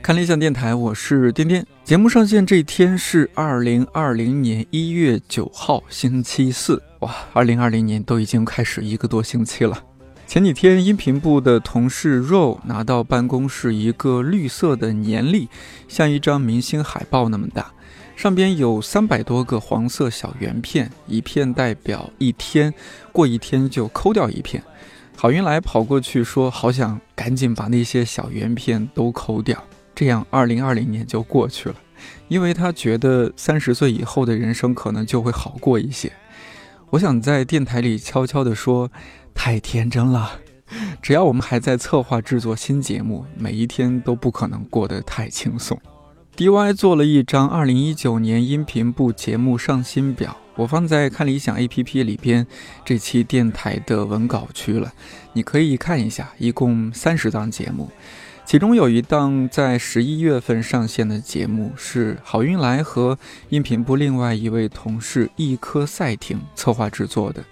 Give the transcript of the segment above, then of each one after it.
看理想电台，我是颠颠。节目上线这一天是二零二零年一月九号，星期四。哇，二零二零年都已经开始一个多星期了。前几天，音频部的同事 Ro 拿到办公室一个绿色的年历，像一张明星海报那么大，上边有三百多个黄色小圆片，一片代表一天，过一天就抠掉一片。郝云来跑过去说：“好想赶紧把那些小圆片都抠掉，这样二零二零年就过去了。因为他觉得三十岁以后的人生可能就会好过一些。”我想在电台里悄悄地说：“太天真了，只要我们还在策划制作新节目，每一天都不可能过得太轻松。” DY 做了一张二零一九年音频部节目上新表。我放在看理想 APP 里边，这期电台的文稿区了，你可以看一下，一共三十档节目，其中有一档在十一月份上线的节目是郝运来和音频部另外一位同事一颗赛艇策划制作的，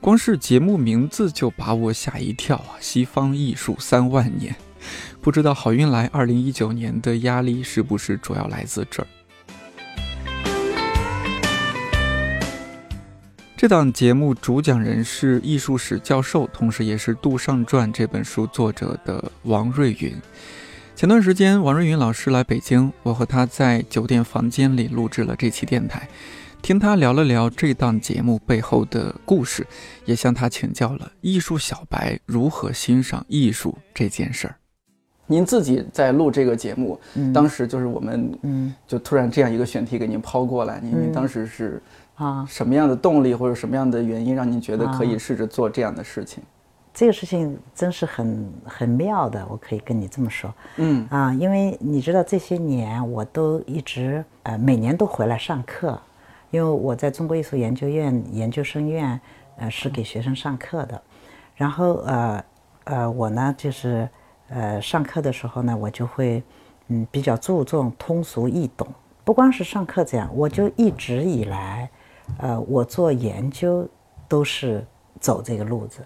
光是节目名字就把我吓一跳啊！西方艺术三万年，不知道郝运来二零一九年的压力是不是主要来自这儿？这档节目主讲人是艺术史教授，同时也是《杜尚传》这本书作者的王瑞云。前段时间，王瑞云老师来北京，我和他在酒店房间里录制了这期电台，听他聊了聊这档节目背后的故事，也向他请教了艺术小白如何欣赏艺术这件事儿。您自己在录这个节目，当时就是我们，嗯，就突然这样一个选题给您抛过来，您您当时是。啊，什么样的动力或者什么样的原因让您觉得可以试着做这样的事情？这个事情真是很很妙的，我可以跟你这么说。嗯啊，因为你知道这些年我都一直呃每年都回来上课，因为我在中国艺术研究院研究生院呃是给学生上课的，然后呃呃我呢就是呃上课的时候呢我就会嗯比较注重通俗易懂，不光是上课这样，我就一直以来。呃，我做研究都是走这个路子，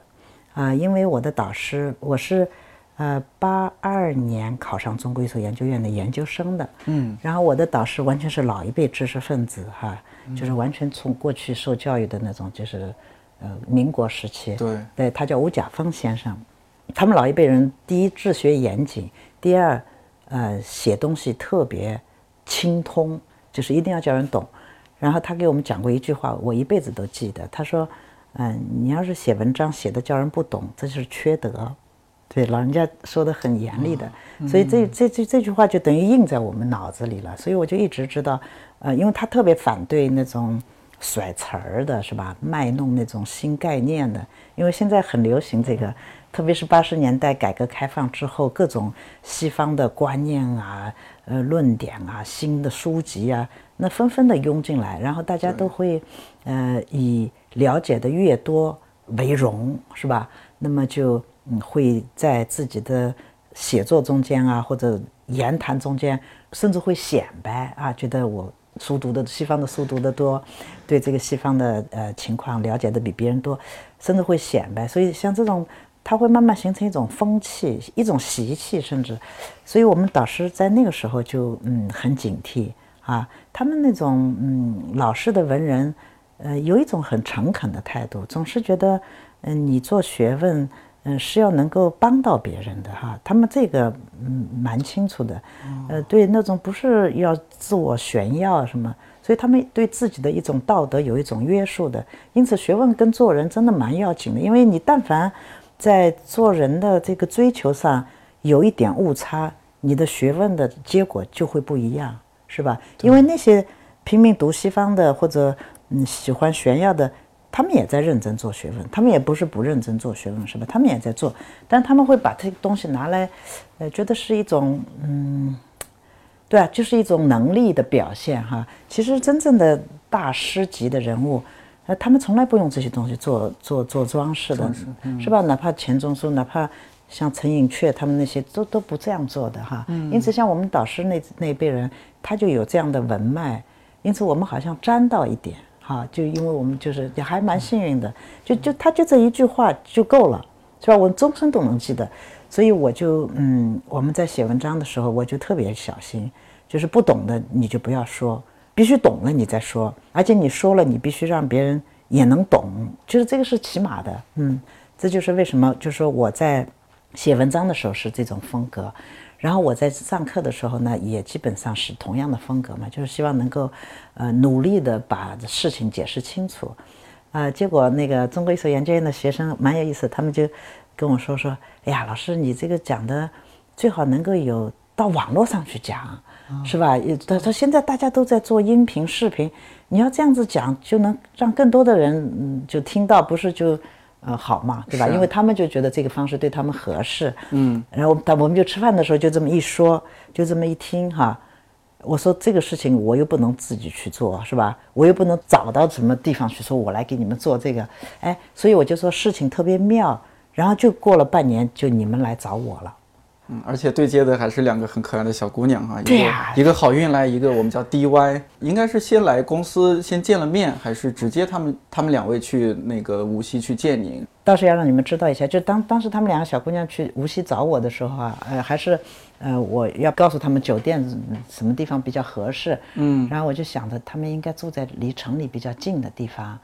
啊，因为我的导师我是，呃，八二年考上中国艺术研究院的研究生的，嗯，然后我的导师完全是老一辈知识分子哈，就是完全从过去受教育的那种，就是呃民国时期，对，对他叫吴甲峰先生，他们老一辈人第一治学严谨，第二，呃，写东西特别精通，就是一定要叫人懂。然后他给我们讲过一句话，我一辈子都记得。他说：“嗯，你要是写文章写的叫人不懂，这就是缺德。”对，老人家说的很严厉的，所以这这这这句话就等于印在我们脑子里了。所以我就一直知道，呃，因为他特别反对那种甩词儿的，是吧？卖弄那种新概念的，因为现在很流行这个，特别是八十年代改革开放之后，各种西方的观念啊、呃论点啊、新的书籍啊。那纷纷的涌进来，然后大家都会，呃，以了解的越多为荣，是吧？那么就嗯会在自己的写作中间啊，或者言谈中间，甚至会显摆啊，觉得我书读的西方的书读的多，对这个西方的呃情况了解的比别人多，甚至会显摆。所以像这种，它会慢慢形成一种风气，一种习气，甚至，所以我们导师在那个时候就嗯很警惕。啊，他们那种嗯老式的文人，呃，有一种很诚恳的态度，总是觉得，嗯，你做学问，嗯，是要能够帮到别人的哈。他们这个嗯蛮清楚的，呃，对那种不是要自我炫耀什么，所以他们对自己的一种道德有一种约束的。因此，学问跟做人真的蛮要紧的，因为你但凡在做人的这个追求上有一点误差，你的学问的结果就会不一样。是吧？因为那些拼命读西方的或者嗯喜欢炫耀的，他们也在认真做学问，他们也不是不认真做学问，是吧？他们也在做，但他们会把这个东西拿来，呃，觉得是一种嗯，对啊，就是一种能力的表现哈。其实真正的大师级的人物，呃，他们从来不用这些东西做做做装饰的，是吧？哪怕钱钟书，哪怕。像陈寅恪他们那些都都不这样做的哈，因此像我们导师那那一辈人，他就有这样的文脉，因此我们好像沾到一点哈，就因为我们就是也还蛮幸运的，就就他就这一句话就够了，是吧？我终身都能记得。所以我就嗯，我们在写文章的时候，我就特别小心，就是不懂的你就不要说，必须懂了你再说，而且你说了，你必须让别人也能懂，就是这个是起码的。嗯，这就是为什么，就是说我在写文章的时候是这种风格，然后我在上课的时候呢，也基本上是同样的风格嘛，就是希望能够呃努力的把事情解释清楚。啊，结果那个中国艺术研究院的学生蛮有意思，他们就。跟我说说，哎呀，老师，你这个讲的最好能够有到网络上去讲，是吧？他他现在大家都在做音频、视频，你要这样子讲，就能让更多的人嗯就听到，不是就呃好嘛，对吧？因为他们就觉得这个方式对他们合适，嗯。然后他我们就吃饭的时候就这么一说，就这么一听哈，我说这个事情我又不能自己去做，是吧？我又不能找到什么地方去说，我来给你们做这个，哎，所以我就说事情特别妙。然后就过了半年，就你们来找我了。嗯，而且对接的还是两个很可爱的小姑娘哈。对呀。一个好运来，一个我们叫 DY，应该是先来公司先见了面，还是直接他们他们两位去那个无锡去见您？倒是要让你们知道一下，就当当时他们两个小姑娘去无锡找我的时候啊，呃，还是，呃，我要告诉他们酒店什么地方比较合适。嗯。然后我就想着他们应该住在离城里比较近的地方。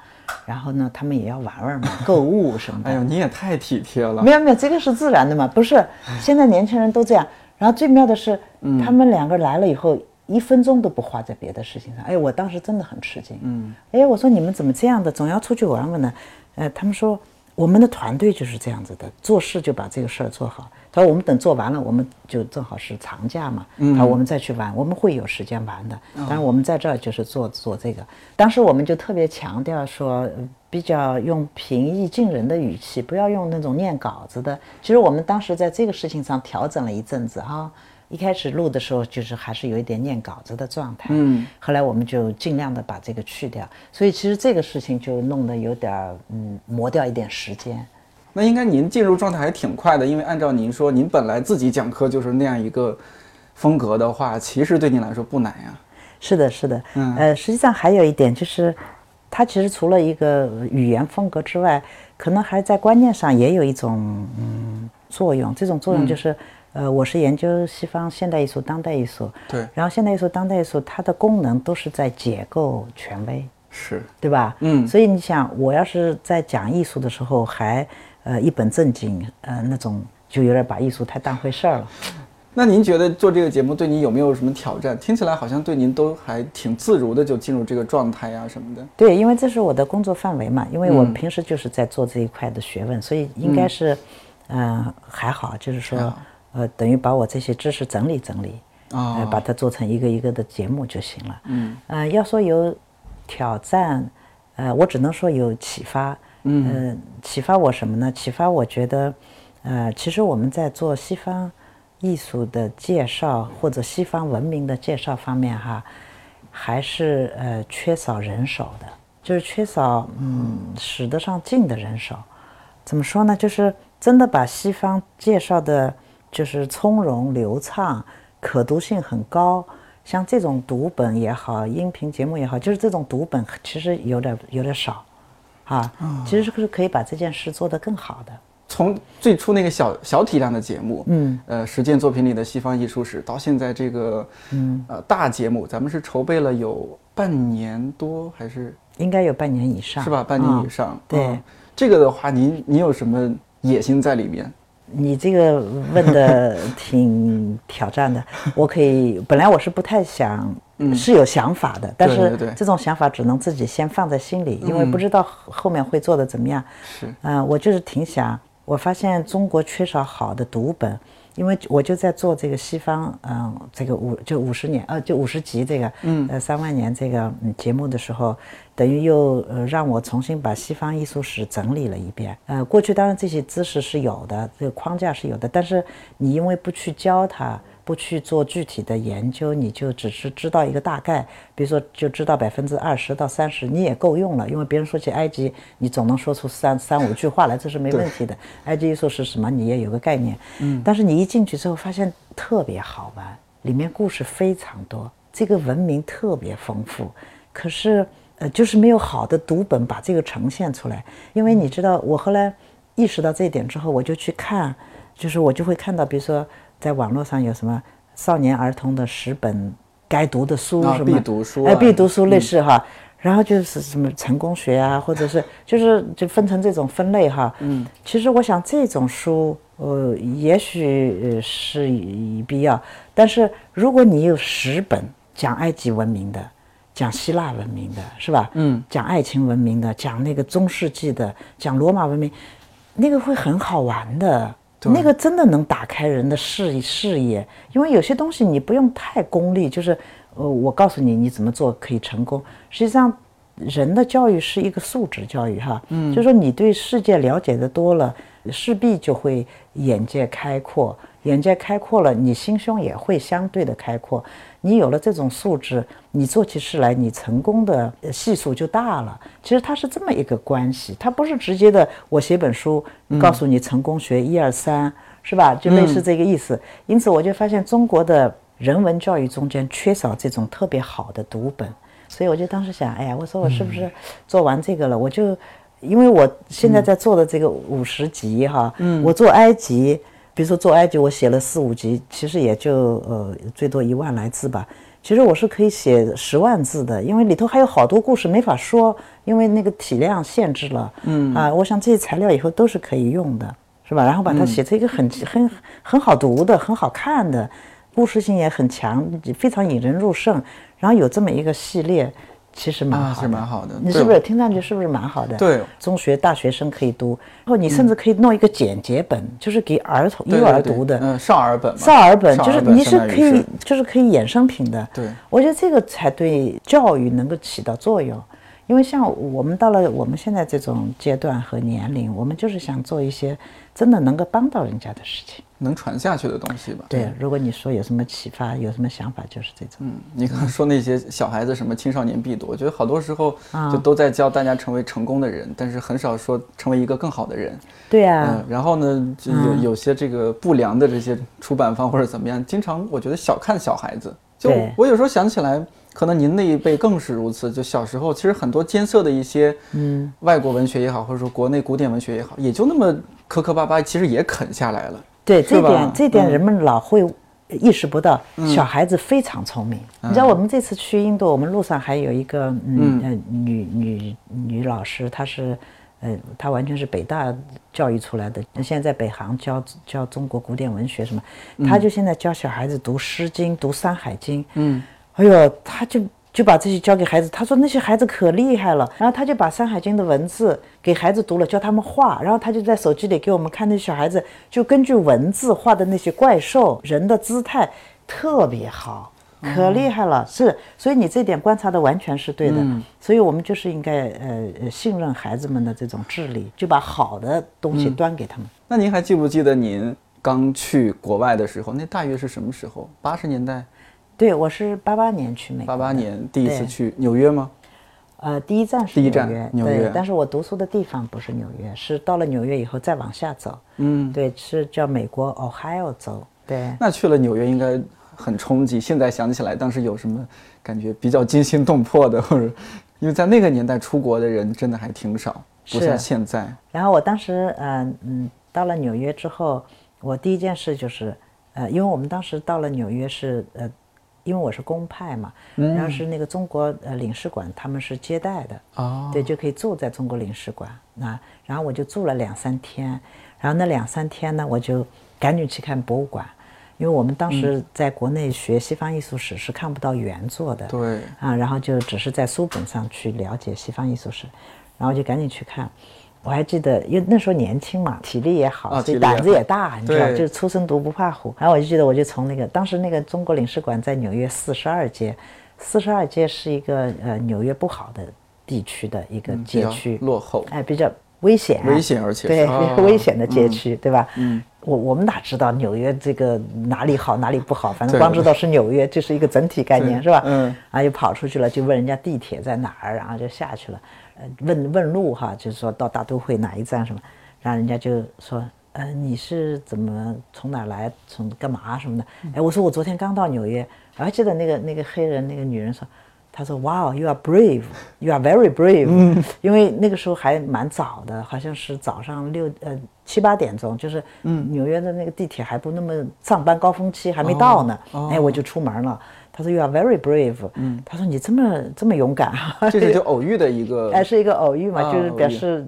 然后呢，他们也要玩玩嘛，购物什么的。哎呦，你也太体贴了。没有没有，这个是自然的嘛，不是？现在年轻人都这样。然后最妙的是，他们两个来了以后，一分钟都不花在别的事情上。哎，我当时真的很吃惊。嗯。哎，我说你们怎么这样的，总要出去玩玩呢？呃，他们说我们的团队就是这样子的，做事就把这个事儿做好。他说：“我们等做完了，我们就正好是长假嘛。他说我们再去玩，我们会有时间玩的。但是我们在这儿就是做做这个。当时我们就特别强调说，比较用平易近人的语气，不要用那种念稿子的。其实我们当时在这个事情上调整了一阵子哈。一开始录的时候，就是还是有一点念稿子的状态。嗯，后来我们就尽量的把这个去掉。所以其实这个事情就弄得有点嗯磨掉一点时间。”那应该您进入状态还挺快的，因为按照您说，您本来自己讲课就是那样一个风格的话，其实对您来说不难呀。是的，是的，嗯，呃，实际上还有一点就是，它其实除了一个语言风格之外，可能还在观念上也有一种嗯作用。这种作用就是，呃，我是研究西方现代艺术、当代艺术，对，然后现代艺术、当代艺术它的功能都是在解构权威，是对吧？嗯，所以你想，我要是在讲艺术的时候还。呃，一本正经，呃，那种就有点把艺术太当回事儿了。那您觉得做这个节目对您有没有什么挑战？听起来好像对您都还挺自如的，就进入这个状态呀什么的。对，因为这是我的工作范围嘛，因为我平时就是在做这一块的学问，所以应该是，嗯，还好，就是说，呃，等于把我这些知识整理整理，呃，把它做成一个一个的节目就行了。嗯，呃，要说有挑战，呃，我只能说有启发。嗯，启发我什么呢？启发我觉得，呃，其实我们在做西方艺术的介绍或者西方文明的介绍方面，哈，还是呃缺少人手的，就是缺少嗯使得上劲的人手。怎么说呢？就是真的把西方介绍的，就是从容流畅，可读性很高。像这种读本也好，音频节目也好，就是这种读本其实有点有点少。啊，其实是是可以把这件事做得更好的。从最初那个小小体量的节目，嗯，呃，实践作品里的西方艺术史，到现在这个，嗯，呃，大节目，咱们是筹备了有半年多，还是应该有半年以上，是吧？半年以上。对，这个的话，您您有什么野心在里面？你这个问的挺挑战的，我可以，本来我是不太想。是有想法的，但是这种想法只能自己先放在心里，因为不知道后面会做的怎么样。是，嗯，我就是挺想，我发现中国缺少好的读本，因为我就在做这个西方，嗯，这个五就五十年，呃，就五十集这个，嗯，呃，三万年这个嗯节目的时候，等于又呃让我重新把西方艺术史整理了一遍。呃，过去当然这些知识是有的，这个框架是有的，但是你因为不去教它。不去做具体的研究，你就只是知道一个大概，比如说就知道百分之二十到三十，你也够用了。因为别人说起埃及，你总能说出三三五句话来，这是没问题的。埃及艺术是什么，你也有个概念。嗯。但是你一进去之后，发现特别好玩，里面故事非常多，这个文明特别丰富。可是，呃，就是没有好的读本把这个呈现出来。因为你知道，我后来。意识到这一点之后，我就去看，就是我就会看到，比如说在网络上有什么少年儿童的十本该读的书啊什么，必读书必读书类似哈。然后就是什么成功学啊，或者是就是就分成这种分类哈。嗯，其实我想这种书，呃，也许呃是以必要，但是如果你有十本讲埃及文明的，讲希腊文明的，是吧？嗯，讲爱情文明的，讲那个中世纪的，讲罗马文明，那个会很好玩的。那个真的能打开人的视视野，因为有些东西你不用太功利，就是呃，我告诉你你怎么做可以成功。实际上，人的教育是一个素质教育哈，嗯，就是说你对世界了解的多了，势必就会眼界开阔，眼界开阔了，你心胸也会相对的开阔。你有了这种素质，你做起事来，你成功的呃系数就大了。其实它是这么一个关系，它不是直接的，我写本书告诉你成功学一二三，是吧？就类似这个意思。因此，我就发现中国的人文教育中间缺少这种特别好的读本，所以我就当时想，哎呀，我说我是不是做完这个了，我就，因为我现在在做的这个五十集哈，我做埃及。比如说做埃及，我写了四五集，其实也就呃最多一万来字吧。其实我是可以写十万字的，因为里头还有好多故事没法说，因为那个体量限制了。嗯啊，我想这些材料以后都是可以用的，是吧？然后把它写成一个很很很好读的、很好看的，故事性也很强，非常引人入胜。然后有这么一个系列。其实蛮啊好的，是蛮好的你是不是听上去是不是蛮好的？对，中学大学生可以读，然后你甚至可以弄一个简洁本，就是给儿童幼儿读的。嗯，少儿本嘛，少儿本就是你本相当于可以，就是可以衍生品的。对，我觉得这个才对教育能够起到作用。因为像我们到了我们现在这种阶段和年龄，我们就是想做一些真的能够帮到人家的事情。能传下去的东西吧。对，如果你说有什么启发，有什么想法，就是这种。嗯，你刚刚说那些小孩子什么青少年必读，我觉得好多时候啊就都在教大家成为成功的人，但是很少说成为一个更好的人。对啊嗯，，然后呢，就有有些这个不良的这些出版方或者怎么样，经常我觉得小看小孩子。就对我有时候想起来，可能您那一辈更是如此。就小时候，其实很多艰涩的一些，嗯，外国文学也好，或者说国内古典文学也好，也就那么磕磕巴巴，其实也啃下来了。对这点，这点嗯人们老会意识不到，小孩子非常聪明。你知道，我们这次去印度，我们路上还有一个嗯呃女女女老师，她是呃她完全是北大教育出来的，现在在北航教教中国古典文学什么，她就现在教小孩子读《诗经》、读《山海经》。嗯，哎呦，她就。就把这些教给孩子，他说那些孩子可厉害了，然后他就把《山海经》的文字给孩子读了，教他们画，然后他就在手机里给我们看那些小孩子就根据文字画的那些怪兽人的姿态特别好，可厉害了，是，所以你这点观察的完全是对的，所以我们就是应该呃呃信任孩子们的这种智力，就把好的东西端给他们。那您还记不记得您刚去国外的时候，那大约是什么时候？八十年代，对我是八八年去美国八的，八年第一次去纽约吗？呃，第一站是第一站纽约，纽约对，但是我读书的地方不是纽约，是到了纽约以后再往下走，嗯，对，是叫美国 Ohio 州，对。那去了纽约应该很冲击。现在想起来，当时有什么感觉比较惊心动魄的，或者因为在那个年代出国的人真的还挺少，不像现在。然后我当时，嗯、嗯，到了纽约之后，我第一件事就是，呃，因为我们当时到了纽约是，呃，因为我是公派嘛，然后是那个中国呃领事馆他们是接待的，哦，对，就可以住在中国领事馆。那然后我就住了两三天，然后那两三天呢，我就赶紧去看博物馆，因为我们当时在国内学西方艺术史是看不到原作的，对，啊，然后就只是在书本上去了解西方艺术史，然后就赶紧去看。我还记得，因为那时候年轻嘛，体力也好，啊所以胆子也大，你知道，就是初生犊不怕虎。然后我就记得，我就从那个当时那个中国领事馆在纽约四十二街，四十二街是一个呃纽约不好的地区的一个街区，落后。哎，比较危险，危险而且对，危险的街嗯。区，对吧？嗯，我我们哪知道纽约这个哪里好哪里不好，反正光知道是纽约，这是一个整体概念，是吧？嗯，啊，就跑出去了，就问人家地铁在哪儿，然后就下去了，呃，问问路哈，就是说到大都会哪一站什么，然后人家就说。呃，你是怎么从哪来，从干嘛什么的？嗯哎，我说我昨天刚到纽约，我还记得那个那个黑人那个女人说，她说：“Wow, you are brave, you are very brave。”因为那个时候还蛮早的，好像是早上六呃七八点钟，就是纽约的那个地铁还不那么上班高峰期还没到呢，哎，我就出门了。他说：“You are very brave。”嗯，他说：“你这么这么勇敢。”这是就偶遇的一个，哎，是一个偶遇嘛，就是表示。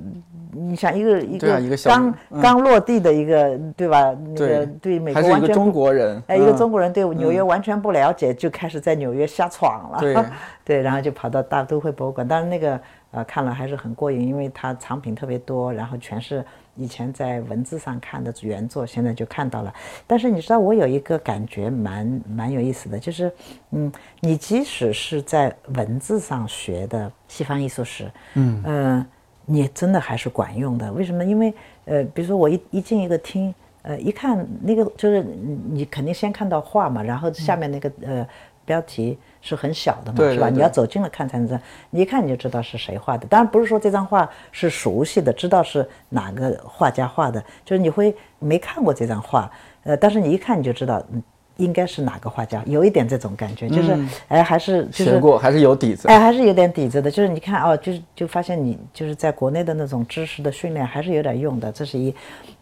你想一个一个刚刚落地的一个对吧？那个对美国完全中国人，哎，一个中国人对纽约完全不了解，就开始在纽约瞎闯了。对对，然后就跑到大都会博物馆。当然那个呃看了还是很过瘾，因为它藏品特别多，然后全是以前在文字上看的原作，现在就看到了。但是你知道我有一个感觉蛮蛮有意思的，就是嗯，你即使是在文字上学的西方艺术史，嗯嗯。你真的还是管用的，为什么？因为呃，比如说我一一进一个厅，呃，一看那个就是你肯定先看到画嘛，然后下面那个呃标题是很小的嘛，是吧？你要走近了看才能知道，你一看你就知道是谁画的。当然不是说这张画是熟悉的，知道是哪个画家画的，就是你会没看过这张画，呃，但是你一看你就知道。应该是哪个画家？有一点这种感觉，就是哎，还是学过，还是有底子，哎，还是有点底子的。就是你看哦，就是就发现你就是在国内的那种知识的训练还是有点用的。这是一，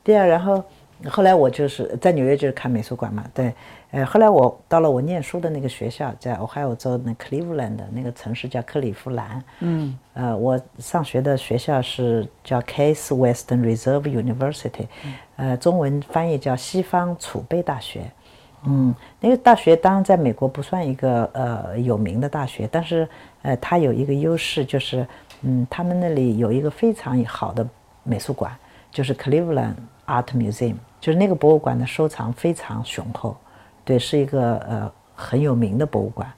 第二，然后后来我就是在纽约就是看美术馆嘛，对，呃，后来我到了我念书的那个学校，在俄亥俄州那 Cleveland 那个城市叫克利夫兰，嗯，呃，我上学的学校是叫 Case Western Reserve University，呃，中文翻译叫西方储备大学。嗯，那个大学当然在美国不算一个呃有名的大学，但是呃它有一个优势就是，嗯，他们那里有一个非常好的美术馆，就是 Cleveland Art Museum，就是那个博物馆的收藏非常雄厚，对，是一个呃很有名的博物馆，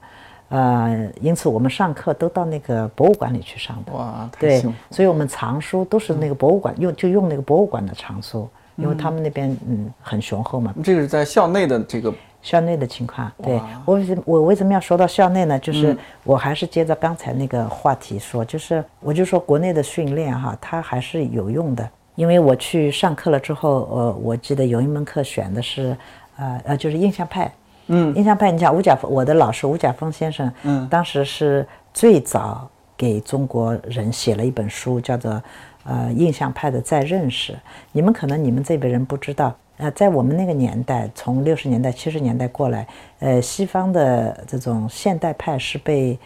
呃，因此我们上课都到那个博物馆里去上的。哇，对，所以我们藏书都是那个博物馆用就用那个博物馆的藏书。因为他们那边嗯很雄厚嘛，这个是在校内的这个校内的情况。对我为什我为什么要说到校内呢？就是我还是接着刚才那个话题说，就是我就说国内的训练哈，它还是有用的。因为我去上课了之后，呃，我记得有一门课选的是呃呃就是印象派，嗯，印象派，你讲吴甲峰，我的老师吴甲峰先生，嗯，当时是最早给中国人写了一本书，叫做。呃，印象派的再认识，你们可能你们这辈人不知道，呃，在我们那个年代，从六十年代、七十年代过来，呃，西方的这种现代派是被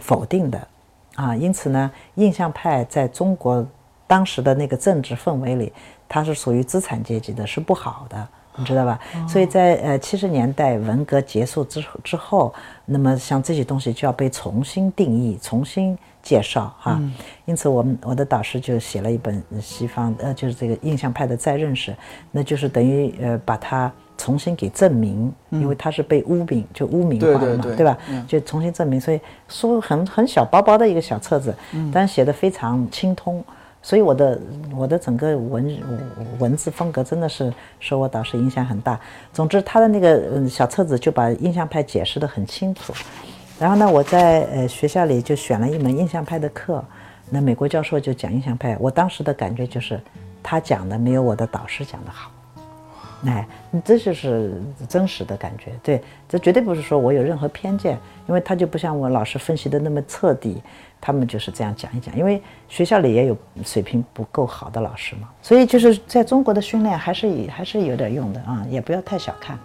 否定的，啊，因此呢，印象派在中国当时的那个政治氛围里，它是属于资产阶级的，是不好的，你知道吧？所以在呃七十年代文革结束之之后，那么像这些东西就要被重新定义，重新。介绍哈，因此我们我的导师就写了一本西方呃，就是这个印象派的再认识，那就是等于呃把它重新给证明，因为它是被污名就污名化了嘛，对吧？就重新证明，所以书很很小薄薄的一个小册子，但写的非常清通，所以我的我的整个文文字风格真的是受我导师影响很大。总之，他的那个嗯小册子就把印象派解释的很清楚。然后呢，我在呃学校里就选了一门印象派的课，那美国教授就讲印象派，我当时的感觉就是他讲的没有我的导师讲的好，哎，这就是真实的感觉。对，这绝对不是说我有任何偏见，因为他就不像我老师分析的那么彻底，他们就是这样讲一讲。因为学校里也有水平不够好的老师嘛，所以就是在中国的训练还是还是有点用的啊，也不要太小看。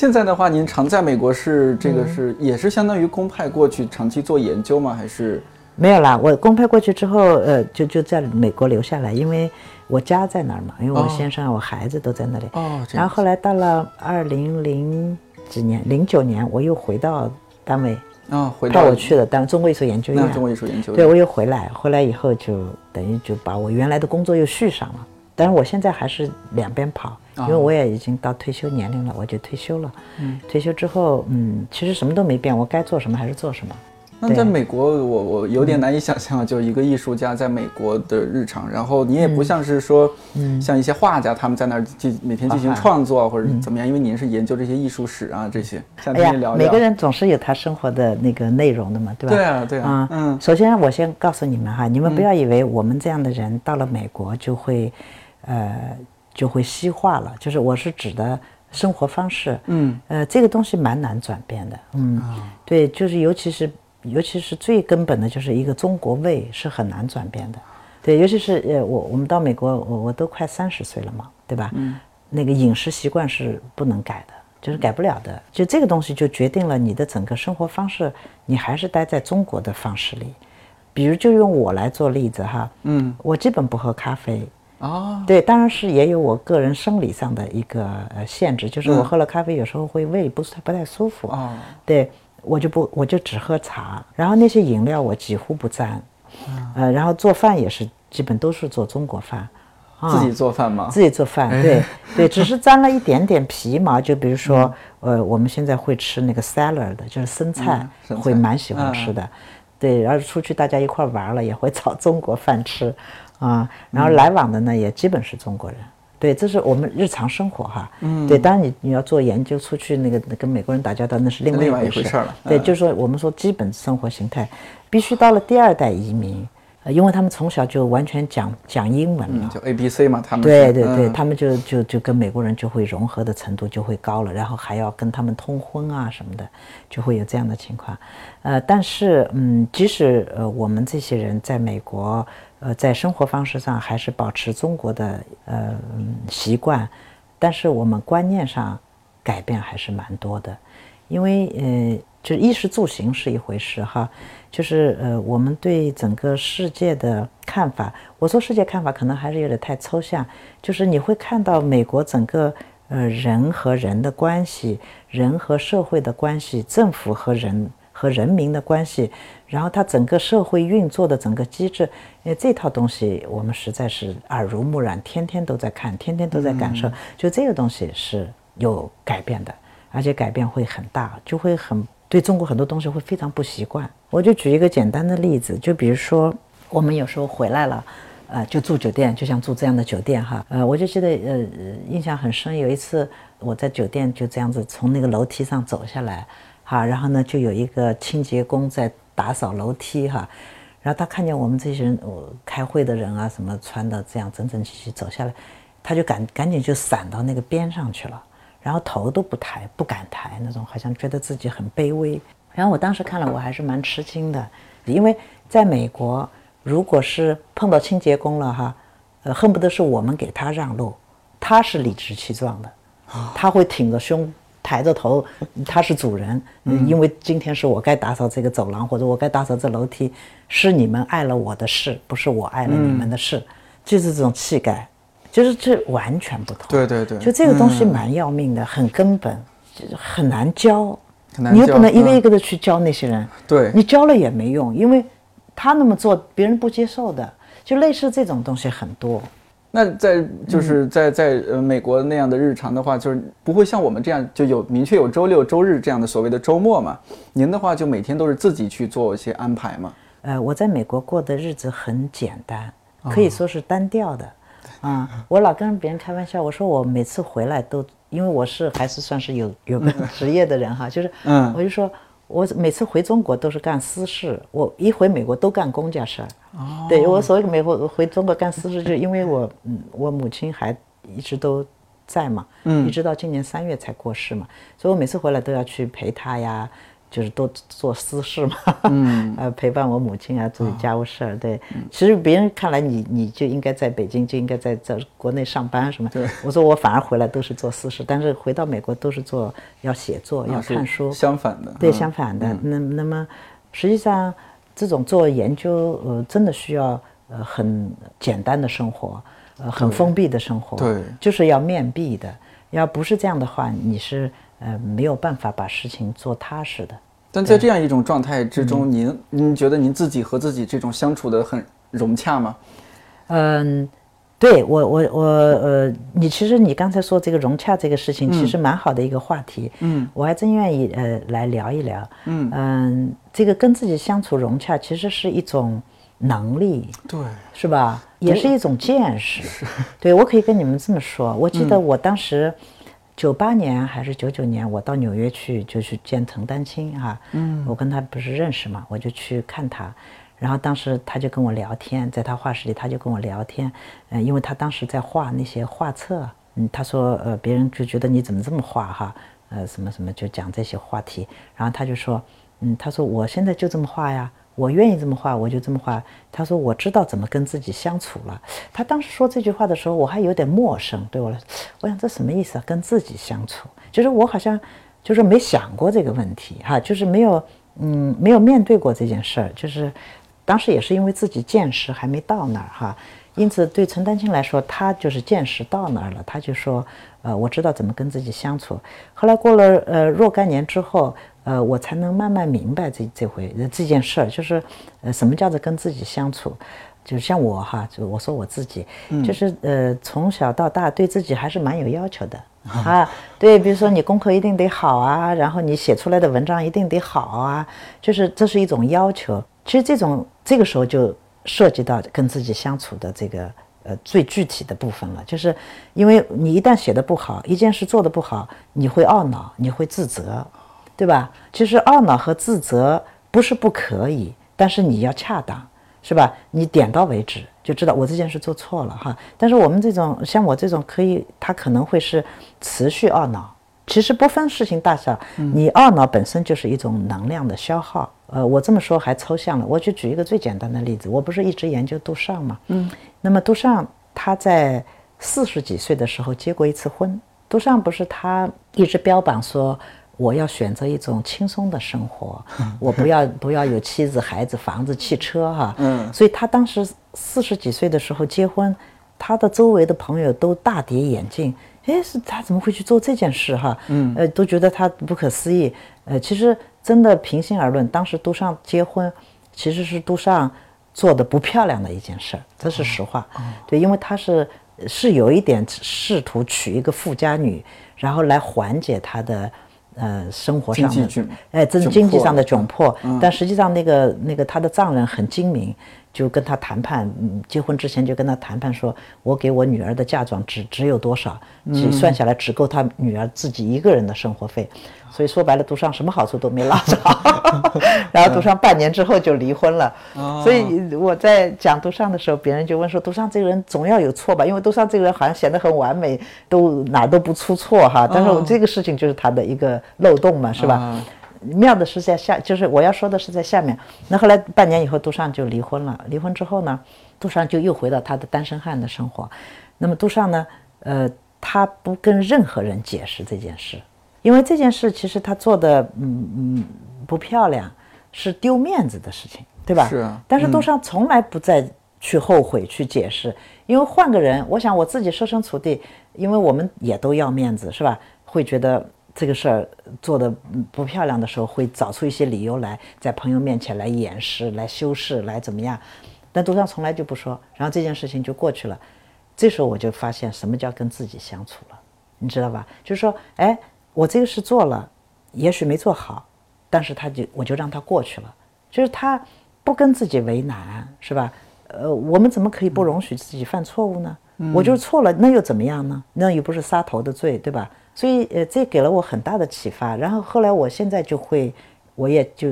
现在的话，您常在美国是这个是也是相当于公派过去长期做研究吗？还是没有啦？我公派过去之后，呃，就就在美国留下来，因为我家在那儿嘛，因为我先生、我孩子都在那里。哦。然后后来到了二零零几年，零九年，我又回到单位。啊，回到我去的当中国艺术研究院。中国艺术研究院。对，我又回来，回来以后就等于就把我原来的工作又续上了。但是我现在还是两边跑，因为我也已经到退休年龄了，我就退休了。嗯，退休之后，嗯，其实什么都没变，我该做什么还是做什么。那在美国，我我有点难以想象，就一个艺术家在美国的日常。然后你也不像是说，像一些画家，他们在那儿进每天进行创作或者怎么样，因为您是研究这些艺术史啊这些。想跟你聊聊。每个人总是有他生活的那个内容的嘛，对吧？对啊，对啊。嗯，首先我先告诉你们哈，你们不要以为我们这样的人到了美国就会，呃，就会西化了。就是我是指的生活方式，嗯，呃，这个东西蛮难转变的，嗯，对，就是尤其是。尤其是最根本的，就是一个中国味是很难转变的，对，尤其是呃，我我们到美国，我我都快三十岁了嘛，对吧？嗯，那个饮食习惯是不能改的，就是改不了的。就这个东西就决定了你的整个生活方式，你还是待在中国的方式里。比如就用我来做例子哈，嗯，我基本不喝咖啡哦，对，当然是也有我个人生理上的一个呃限制，就是我喝了咖啡有时候会胃不是不太舒服啊，对。我就不，我就只喝茶，然后那些饮料我几乎不沾，呃，然后做饭也是基本都是做中国饭，自己做饭吗？自己做饭，对 对，只是沾了一点点皮毛，就比如说，呃，我们现在会吃那个 salad，就是生菜，会蛮喜欢吃的，对，然后出去大家一块玩了也会 炒中国饭吃，啊，然后来往的呢也基本是中国人。对，这是我们日常生活哈。嗯，对，当然你你要做研究出去那个跟美国人打交道，那是另外一回事了。对，就是说我们说基本生活形态，必须到了第二代移民，呃，因为他们从小就完全讲讲英文了，就 A B C 嘛，他们对对对，他们就就就跟美国人就会融合的程度就会高了，然后还要跟他们通婚啊什么的，就会有这样的情况。呃，但是嗯，即使呃我们这些人在美国。呃，在生活方式上还是保持中国的呃习惯，但是我们观念上改变还是蛮多的，因为呃，就衣食住行是一回事哈，就是呃，我们对整个世界的看法，我说世界看法可能还是有点太抽象，就是你会看到美国整个呃人和人的关系，人和社会的关系，政府和人。和人民的关系，然后它整个社会运作的整个机制，因为这套东西我们实在是耳濡目染，天天都在看，天天都在感受，就这个东西是有改变的，而且改变会很大，就会很对中国很多东西会非常不习惯。我就举一个简单的例子，就比如说我们有时候回来了，呃，就住酒店，就像住这样的酒店哈，呃，我就记得呃印象很深，有一次我在酒店就这样子从那个楼梯上走下来。哈，然后呢，就有一个清洁工在打扫楼梯哈，然后他看见我们这些人，我开会的人啊，什么穿的这样整整齐齐走下来，他就赶赶紧就闪到那个边上去了，然后头都不抬，不敢抬那种，好像觉得自己很卑微。然后我当时看了，我还是蛮吃惊的，因为在美国，如果是碰到清洁工了哈，呃，恨不得是我们给他让路，他是理直气壮的，他会挺着胸。抬着头，他是主人，因为今天是我该打扫这个走廊，或者我该打扫这楼梯，是你们碍了我的事，不是我碍了你们的事，就是这种气概，就是这完全不同。对对对，就这个东西蛮要命的，很根本，很难教，你又不能一个一个的去教那些人，对你教了也没用，因为他那么做，别人不接受的，就类似这种东西很多。那在就是在在呃美国那样的日常的话，就是不会像我们这样就有明确有周六周日这样的所谓的周末嘛？您的话就每天都是自己去做一些安排嘛？呃，我在美国过的日子很简单，可以说是单调的。啊，我老跟别人开玩笑，我说我每次回来都，因为我是还是算是有 有个职业的人哈，就是，嗯，我就说。我每次回中国都是干私事，我一回美国都干公家事儿。哦，对我所谓的美国回中国干私事，就因为我，嗯，我母亲还一直都在嘛，嗯，一直到今年三月才过世嘛，所以我每次回来都要去陪她呀。就是多做私事嘛，嗯，呃，陪伴我母亲啊，做家务事儿。对，其实别人看来你你就应该在北京，就应该在在国内上班什么。对，我说我反而回来都是做私事，但是回到美国都是做要写作要看书。相反的。对，相反的。那那么实际上这种做研究，呃，真的需要呃很简单的生活，呃，很封闭的生活。对。就是要面壁的，要不是这样的话，你是。呃，没有办法把事情做踏实的。但在这样一种状态之中，您您觉得您自己和自己这种相处的很融洽吗？嗯，对我，我我呃，你其实你刚才说这个融洽这个事情，其实蛮好的一个话题。嗯，我还真愿意呃来聊一聊。嗯嗯这个跟自己相处融洽，其实是一种能力，对，是吧？也是一种见识。对，我可以跟你们这么说。我记得我当时九八年还是九九年，我到纽约去就去见陈丹青哈。嗯，我跟他不是认识嘛，我就去看他。然后当时他就跟我聊天，在他画室里他就跟我聊天。嗯、因为他当时在画那些画册。嗯，他说呃，别人就觉得你怎么这么画哈？呃，什么什么就讲这些话题。然后他就说，嗯，他说我现在就这么画呀。我愿意这么画，我就这么画。他说我知道怎么跟自己相处了。他当时说这句话的时候，我还有点陌生，对我来，我想这什么意思啊？跟自己相处，就是我好像就是没想过这个问题哈，就是没有嗯没有面对过这件事儿，就是当时也是因为自己见识还没到那儿哈，因此对陈丹青来说，他就是见识到那儿了，他就说呃我知道怎么跟自己相处。后来过了呃若干年之后。呃，我才能慢慢明白这这回这件事儿，就是呃，什么叫做跟自己相处？就像我哈，就我说我自己，就是呃，从小到大对自己还是蛮有要求的啊。对，比如说你功课一定得好啊，然后你写出来的文章一定得好啊，就是这是一种要求。其实这种这个时候就涉及到跟自己相处的这个呃最具体的部分了，就是因为你一旦写的不好，一件事做的不好，你会懊恼，你会自责。对吧？其实懊恼和自责不是不可以，但是你要恰当，是吧？你点到为止，就知道我这件事做错了哈。但是我们这种像我这种可以，他可能会是持续懊恼。其实不分事情大小，你懊恼本身就是一种能量的消耗。呃，我这么说还抽象了，我就举一个最简单的例子。我不是一直研究杜尚嘛，嗯，那么杜尚他在四十几岁的时候结过一次婚。杜尚不是他一直标榜说。我要选择一种轻松的生活，我不要不要有妻子、孩子、房子、汽车哈。嗯，所以他当时四十几岁的时候结婚，他的周围的朋友都大跌眼镜，哎，是他怎么会去做这件事哈？嗯，呃，都觉得他不可思议。呃，其实真的平心而论，当时杜尚结婚，其实是杜尚做的不漂亮的一件事，这是实话。对，因为他是是有一点试图娶一个富家女，然后来缓解他的。呃，生活上的，哎，这是经济上的窘迫，但实际上那个那个他的丈人很精明，就跟他谈判，嗯结婚之前就跟他谈判说，我给我女儿的嫁妆只只有多少，只算下来只够他女儿自己一个人的生活费。所以说白了，杜尚什么好处都没捞着，然后杜尚半年之后就离婚了。所以我在讲杜尚的时候，别人就问说：“杜尚这个人总要有错吧？因为杜尚这个人好像显得很完美，都哪都不出错哈。但是我这个事情就是他的一个漏洞嘛，是吧？妙的是在下，就是我要说的是在下面。那后来半年以后，杜尚就离婚了。离婚之后呢，杜尚就又回到他的单身汉的生活。那么杜尚呢，呃，他不跟任何人解释这件事。因为这件事其实他做的嗯嗯不漂亮，是丢面子的事情，对吧？是啊。但是杜尚从来不再去后悔去解释，因为换个人，我想我自己设身处地，因为我们也都要面子，是吧？会觉得这个事儿做的不漂亮的时候，会找出一些理由来，在朋友面前来掩饰、来修饰、来怎么样。但杜尚从来就不说，然后这件事情就过去了。这时候我就发现什么叫跟自己相处了，你知道吧？就是说，哎。我这个事做了，也许没做好，但是他就我就让他过去了，就是他不跟自己为难，是吧？呃，我们怎么可以不容许自己犯错误呢？我就是错了，那又怎么样呢？那又不是杀头的罪，对吧？所以呃，这给了我很大的启发。然后后来我现在就会，我也就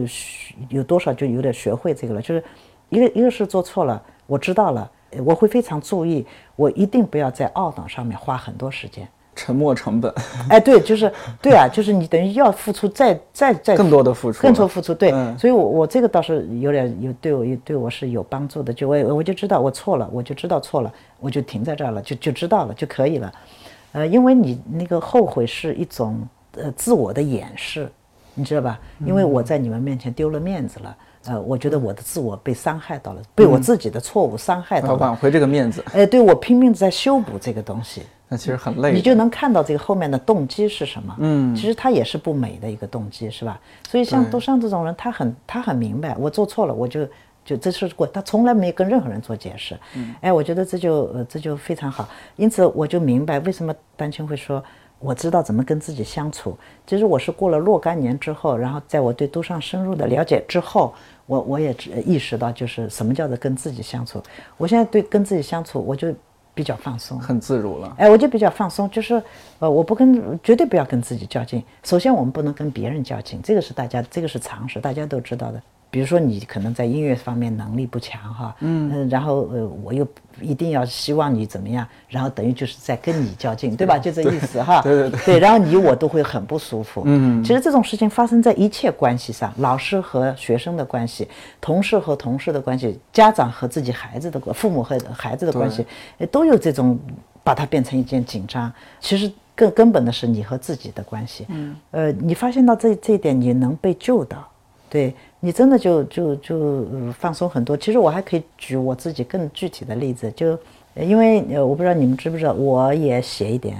有多少就有点学会这个了，就是一个一个是做错了，我知道了，我会非常注意，我一定不要在懊恼上面花很多时间。沉没成本，哎，对，就是对啊，就是你等于要付出再再再 更多的付出，更多付出，对，所以，我我这个倒是有点有对我对我是有帮助的，就我我就知道我错了，我就知道错了，我就停在这儿了，就就知道了就可以了，呃，因为你那个后悔是一种呃自我的掩饰，你知道吧？因为我在你们面前丢了面子了，呃，我觉得我的自我被伤害到了，被我自己的错误伤害到了，挽回这个面子，哎，对我拼命在修补这个东西。那其实很累，你就能看到这个后面的动机是什么。嗯，其实他也是不美的一个动机，是吧？所以像杜尚这种人，他很他很明白，我做错了，我就就这是过，他从来没跟任何人做解释。嗯，哎，我觉得这就呃这就非常好。因此我就明白为什么丹青会说，我知道怎么跟自己相处。其实我是过了若干年之后，然后在我对都尚深入的了解之后，我我也意识到就是什么叫做跟自己相处。我现在对跟自己相处，我就。比较放松，很自如了。哎，我就比较放松，就是，呃，我不跟，绝对不要跟自己较劲。首先，我们不能跟别人较劲，这个是大家，这个是常识，大家都知道的。比如说你可能在音乐方面能力不强哈，嗯，然后呃我又一定要希望你怎么样，然后等于就是在跟你较劲，对吧？就这意思哈。对对对。对，然后你我都会很不舒服。嗯。其实这种事情发生在一切关系上，老师和学生的关系，同事和同事的关系，家长和自己孩子的关，父母和孩子的关系，都有这种把它变成一件紧张。其实更根本的是你和自己的关系。嗯。呃，你发现到这这一点，你能被救到。对你真的就就就放松很多。其实我还可以举我自己更具体的例子，就因为呃，我不知道你们知不知道，我也写一点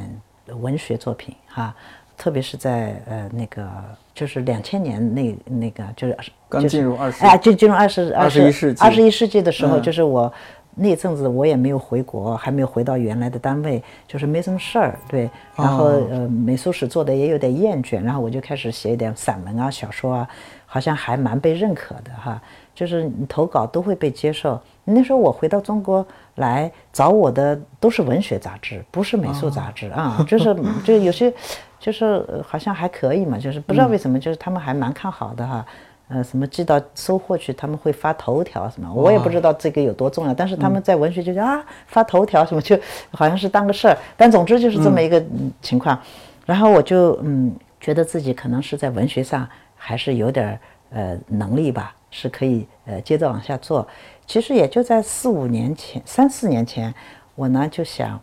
文学作品哈，特别是在呃那个就是两千年那那个就是刚进入二十哎，就进入二十二十一世纪二十一世纪的时候，就是我那阵子我也没有回国，还没有回到原来的单位，就是没什么事儿，对，然后呃美术史做的也有点厌倦，然后我就开始写一点散文啊小说啊。好像还蛮被认可的哈，就是你投稿都会被接受。那时候我回到中国来找我的都是文学杂志，不是美术杂志啊，就是就有些就是好像还可以嘛，就是不知道为什么，就是他们还蛮看好的哈。呃，什么寄到收获去，他们会发头条什么，我也不知道这个有多重要，但是他们在文学就啊发头条什么，就好像是当个事儿。但总之就是这么一个情况，然后我就嗯觉得自己可能是在文学上。还是有点呃能力吧，是可以呃接着往下做。其实也就在四五年前、三四年前，我呢就想，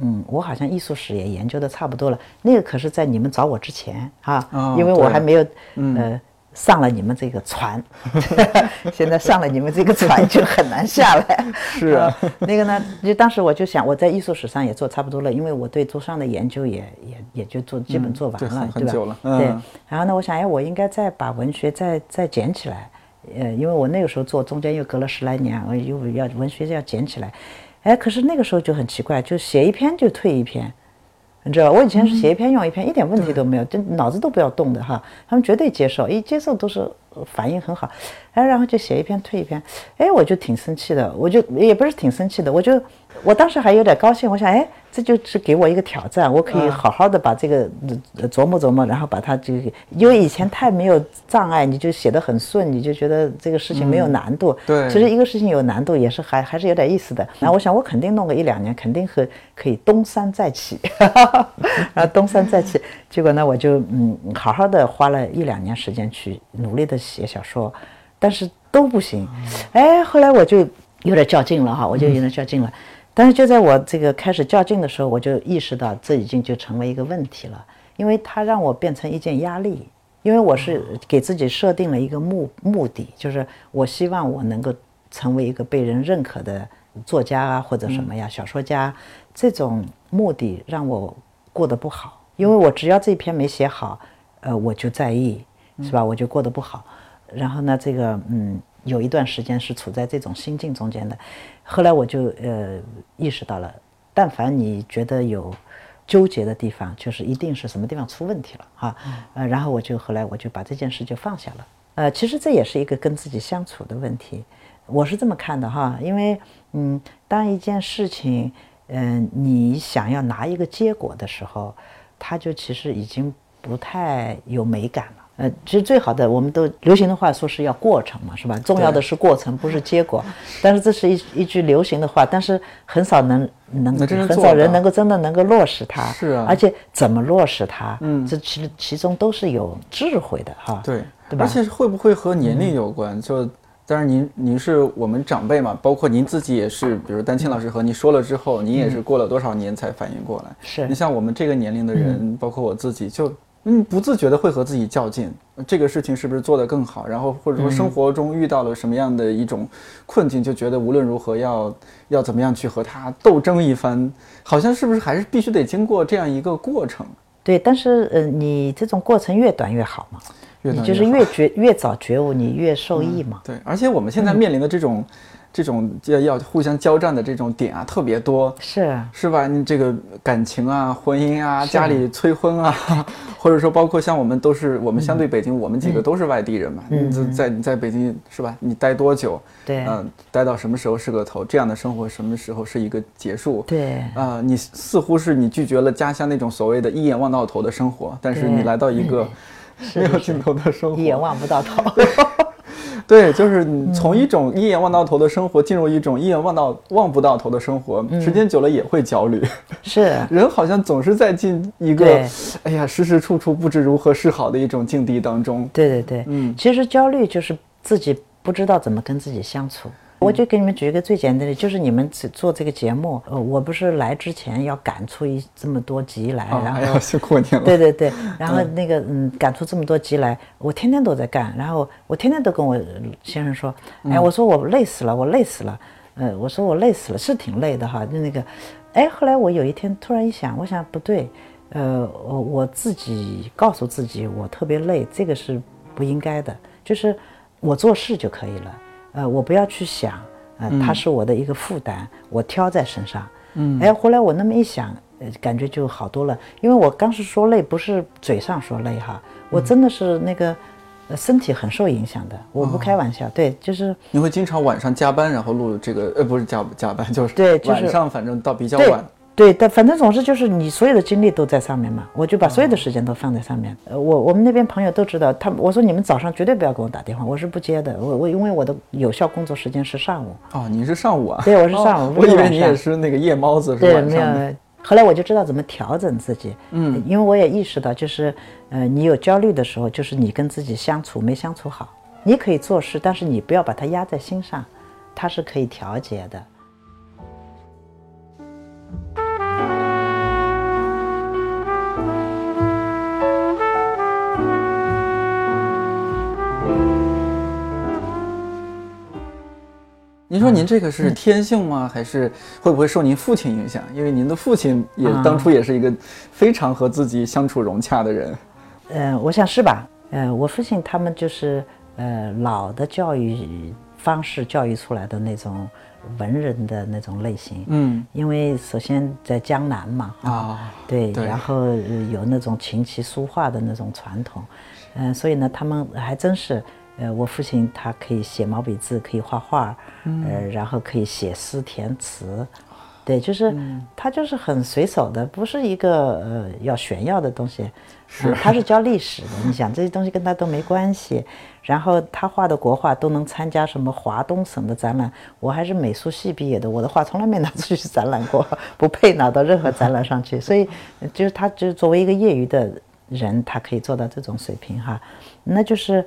嗯，我好像艺术史也研究的差不多了。那个可是在你们找我之前啊，因为我还没有呃。上了你们这个船，现在上了你们这个船就很难下来。是啊，那个呢，就当时我就想，我在艺术史上也做差不多了，因为我对朱尚的研究也也也就做基本做完了，对吧？对。然后呢，我想，哎，我应该再把文学再再捡起来，呃，因为我那个时候做，中间又隔了十来年，我又要文学要捡起来。哎，可是那个时候就很奇怪，就写一篇就退一篇。你知道，我以前是写一篇用一篇，一点问题都没有，就脑子都不要动的哈，他们绝对接受，一接受都是反应很好，哎，然后就写一篇退一篇，哎，我就挺生气的，我就也不是挺生气的，我就我当时还有点高兴，我想，哎。这就是给我一个挑战，我可以好好的把这个琢磨琢磨，然后把它就因为以前太没有障碍，你就写得很顺，你就觉得这个事情没有难度。对，其实一个事情有难度也是还还是有点意思的。然后我想我肯定弄个一两年，肯定和可以东山再起，然后东山再起。结果呢，我就嗯好好的花了一两年时间去努力的写小说，但是都不行。哎，后来我就有点较劲了哈，我就有点较劲了。但是就在我这个开始较劲的时候，我就意识到这已经就成为一个问题了，因为它让我变成一件压力。因为我是给自己设定了一个目目的，就是我希望我能够成为一个被人认可的作家啊，或者什么呀，小说家。这种目的让我过得不好，因为我只要这篇没写好，呃，我就在意，是吧？我就过得不好。然后呢，这个嗯。有一段时间是处在这种心境中间的，后来我就呃意识到了，但凡你觉得有纠结的地方，就是一定是什么地方出问题了哈，呃，然后我就后来我就把这件事就放下了，呃，其实这也是一个跟自己相处的问题，我是这么看的哈，因为嗯，当一件事情嗯你想要拿一个结果的时候，它就其实已经不太有美感了。呃，其实最好的，我们都流行的话说是要过程嘛，是吧？重要的是过程，不是结果。但是这是一一句流行的话，但是很少能能很少人能够真的能够落实它。是啊。而且怎么落实它？嗯，这其实其中都是有智慧的哈。对，对吧？而且会不会和年龄有关？就当然您您是我们长辈嘛，包括您自己也是，比如丹青老师和你说了之后，您也是过了多少年才反应过来？是你像我们这个年龄的人，包括我自己就。嗯，不自觉的会和自己较劲，这个事情是不是做得更好？然后或者说生活中遇到了什么样的一种困境，就觉得无论如何要要怎么样去和他斗争一番，好像是不是还是必须得经过这样一个过程？对，但是呃，你这种过程越短越好嘛，越你就是越觉越早觉悟，你越受益嘛。对，而且我们现在面临的这种、这种要要互相交战的这种点啊，特别多，是，是吧？你这个感情啊、婚姻啊、家里催婚啊，或者说包括像我们都是我们相对北京，我们几个都是外地人嘛，嗯你在在你在北京是吧？你待多久？对嗯、待到什么时候是个头？这样的生活什么时候是一个结束？对啊、你似乎是你拒绝了家乡那种所谓的一眼望到头的生活，但是你来到一个 没有尽头的生活，一眼望不到头。对，就是你嗯从一种一眼望到头的生活进入一种一眼望到望不到头的生活，嗯时间久了也会焦虑。是，人好像总是在进一个对，哎呀，时时处处不知如何是好的一种境地当中。对对对，嗯其实焦虑就是自己不知道怎么跟自己相处。我就给你们举一个最简单的，就是你们只做这个节目，呃，我不是来之前要赶出一这么多集来，啊，然后哎呀，辛苦你了。对对对，然后那个嗯，赶出这么多集来，我天天都在干，然后我天天都跟我先生说，哎，我说我累死了，我累死了，呃，我说我累死了，是挺累的哈，就那个，哎，后来我有一天突然一想，我想不对，呃，我我自己告诉自己我特别累，这个是不应该的，就是我做事就可以了，呃，我不要去想，呃，它是我的一个负担，我挑在身上。嗯，哎，后来我那么一想，呃，感觉就好多了。因为我当时说累，不是嘴上说累哈，我真的是那个，呃，身体很受影响的。我不开玩笑，对，就是你会经常晚上加班，然后录这个，呃，不是加加班，就是对就是晚上，反正到比较晚。对，但反正总之就是你所有的精力都在上面嘛，我就把所有的时间都放在上面。呃，我我们那边朋友都知道，他我说你们早上绝对不要给我打电话，我是不接的。我我因为我的有效工作时间是上午。哦，你是上午啊？对我是上午我以为你也是那个夜猫子，是对，没晚上的。有。后来我就知道怎么调整自己，嗯，因为我也意识到，就是，呃，你有焦虑的时候，就是你跟自己相处没相处好。你可以做事，但是你不要把它压在心上，它是可以调节的。您说您这个嗯是天性吗？还是会不会受您父亲影响？因为您的父亲也啊当初也是一个非常和自己相处融洽的人。呃，我想是吧？呃，我父亲他们就是呃老的教育方式教育出来的那种文人的那种类型。嗯因为首先在江南嘛，啊，对，对然后呃有那种琴棋书画的那种传统，嗯、所以呢，他们还真是，呃，我父亲他可以写毛笔字，可以画画，呃，然后可以写诗填词，对，就是、他就是很随手的，不是一个呃要炫耀的东西，是、他是教历史的，你想这些东西跟他都没关系。然后他画的国画都能参加什么华东省的展览，我还是美术系毕业的，我的画从来没拿出去展览过，不配拿到任何展览上去。所以呃就是他就是作为一个业余的人，他可以做到这种水平哈，那就是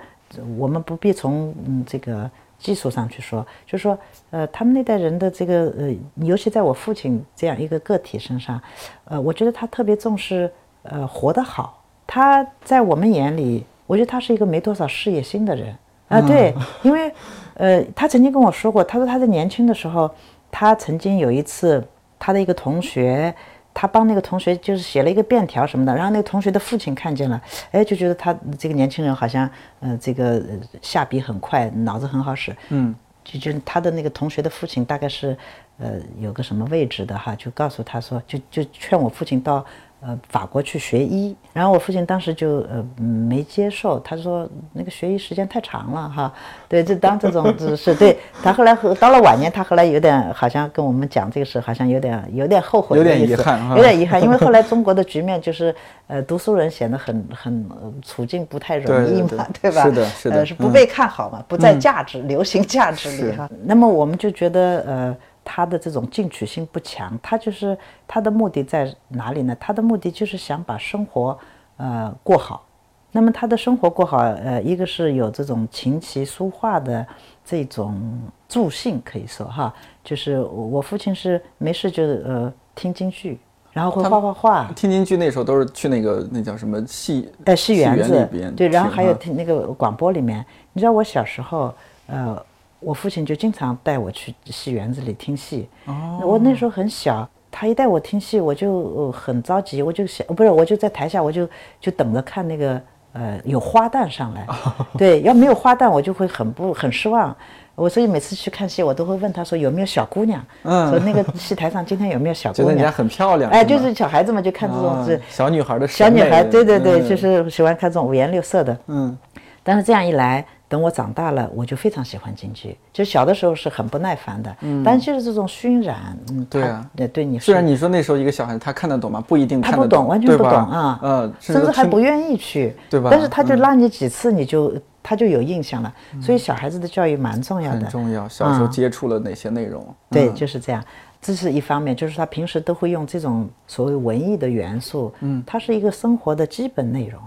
我们不必从嗯这个技术上去说，就说呃他们那代人的这个呃，尤其在我父亲这样一个个体身上，呃，我觉得他特别重视呃活得好。他在我们眼里，我觉得他是一个没多少事业心的人啊。对，因为呃，他曾经跟我说过，他说他在年轻的时候，他曾经有一次，他的一个同学，他帮那个同学就是写了一个便条什么的，然后那个同学的父亲看见了，哎，就觉得他这个年轻人好像呃这个呃下笔很快，脑子很好使，嗯，就就他的那个同学的父亲大概是呃有个什么位置的哈，就告诉他说，就就劝我父亲到呃法国去学医，然后我父亲当时就呃没接受，他说那个学医时间太长了哈，对，就当这种只是对他后来和到了晚年，他后来有点好像跟我们讲这个事，好像有点有点后悔有点遗憾哈有点遗憾，因为后来中国的局面就是呃读书人显得很很、呃处境不太容易嘛，对吧？是的是的是不被看好嘛，不在价值、流行价值里哈。那么我们就觉得呃。他的这种进取心不强，他就是他的目的在哪里呢？他的目的就是想把生活呃过好。那么他的生活过好，呃，一个是有这种琴棋书画的这种助兴，可以说哈，就是我我父亲是没事就呃听京剧，然后会画画画，听京剧那时候都是去那个那叫什么戏呃，戏园子里边对，然后还有听那个广播里面，你知道我小时候，呃，我父亲就经常带我去戏园子里听戏。哦，我那时候很小，他一带我听戏，我就呃很着急，我就想，不是，我就在台下，我就就等着看那个呃有花旦上来。对，要没有花旦，我就会很不很失望。我所以每次去看戏，我都会问他说有没有小姑娘，嗯说那个戏台上今天有没有小姑娘？觉得人家很漂亮。哎，就是小孩子嘛就看这种小女孩的小女孩，对对对，嗯就是喜欢看这种五颜六色的。嗯但是这样一来，等我长大了，我就非常喜欢京剧。就小的时候是很不耐烦的，嗯，但是就是这种熏染，嗯，对啊对对你是虽然你说那时候一个小孩他看得懂吗？不一定他看得不懂完全不懂啊呃，甚至还不愿意去，对吧但是他就嗯拉你几次，你就他就有印象了。所以小孩子的教育蛮重要的，很重要。小时候嗯接触了哪些内容？对，嗯就是这样。这是一方面，就是他平时都会用这种所谓文艺的元素，嗯，它是一个生活的基本内容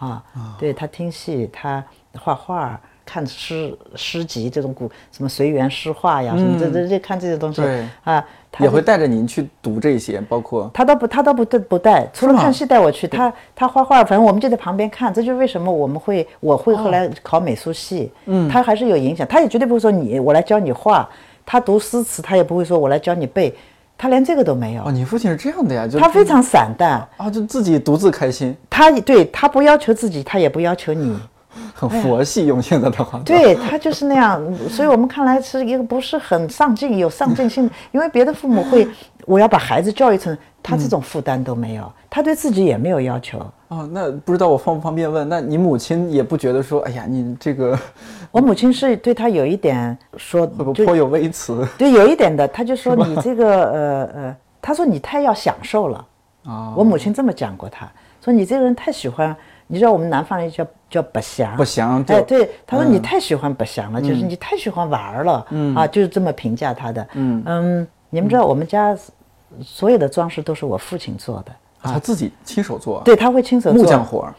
啊。对他听戏，他画画、看诗诗集这种古什么随园诗画呀，什么这这这看这些东西啊，他也会带着您去读这些，包括他倒不，他倒不带不带，除了看戏带我去，他他画画，反正我们就在旁边看。这就是为什么我们会，我会后来考美术系，嗯，他还是有影响。他也绝对不会说你我来教你画，他读诗词他也不会说我来教你背，他连这个都没有哦，，你父亲是这样的呀，就他非常散淡，啊，就自己独自开心，他对他不要求自己，他也不要求你，很佛系。用现在的话，哎对他就是那样，所以我们看来是一个不是很上进、有上进心，因为别的父母会，我要把孩子教育成他这种负担都没有，他对自己也没有要求。哦，那不知道我方不方便问？那你母亲也不觉得说，哎呀，你这个我母亲是对他有一点说，会不会颇有微词对有一点的，他就说你这个呃呃，他说你太要享受了。啊？我母亲这么讲过他，说你这个人太喜欢，你知道我们南方人叫叫白相，不祥就哎，对，他说你嗯太喜欢白祥了，就是你太喜欢玩儿了，啊，就是这么评价他的。嗯。你们知道我们家所有的装饰都是我父亲做的，啊他自己亲手做，对，他会亲手木做匠活儿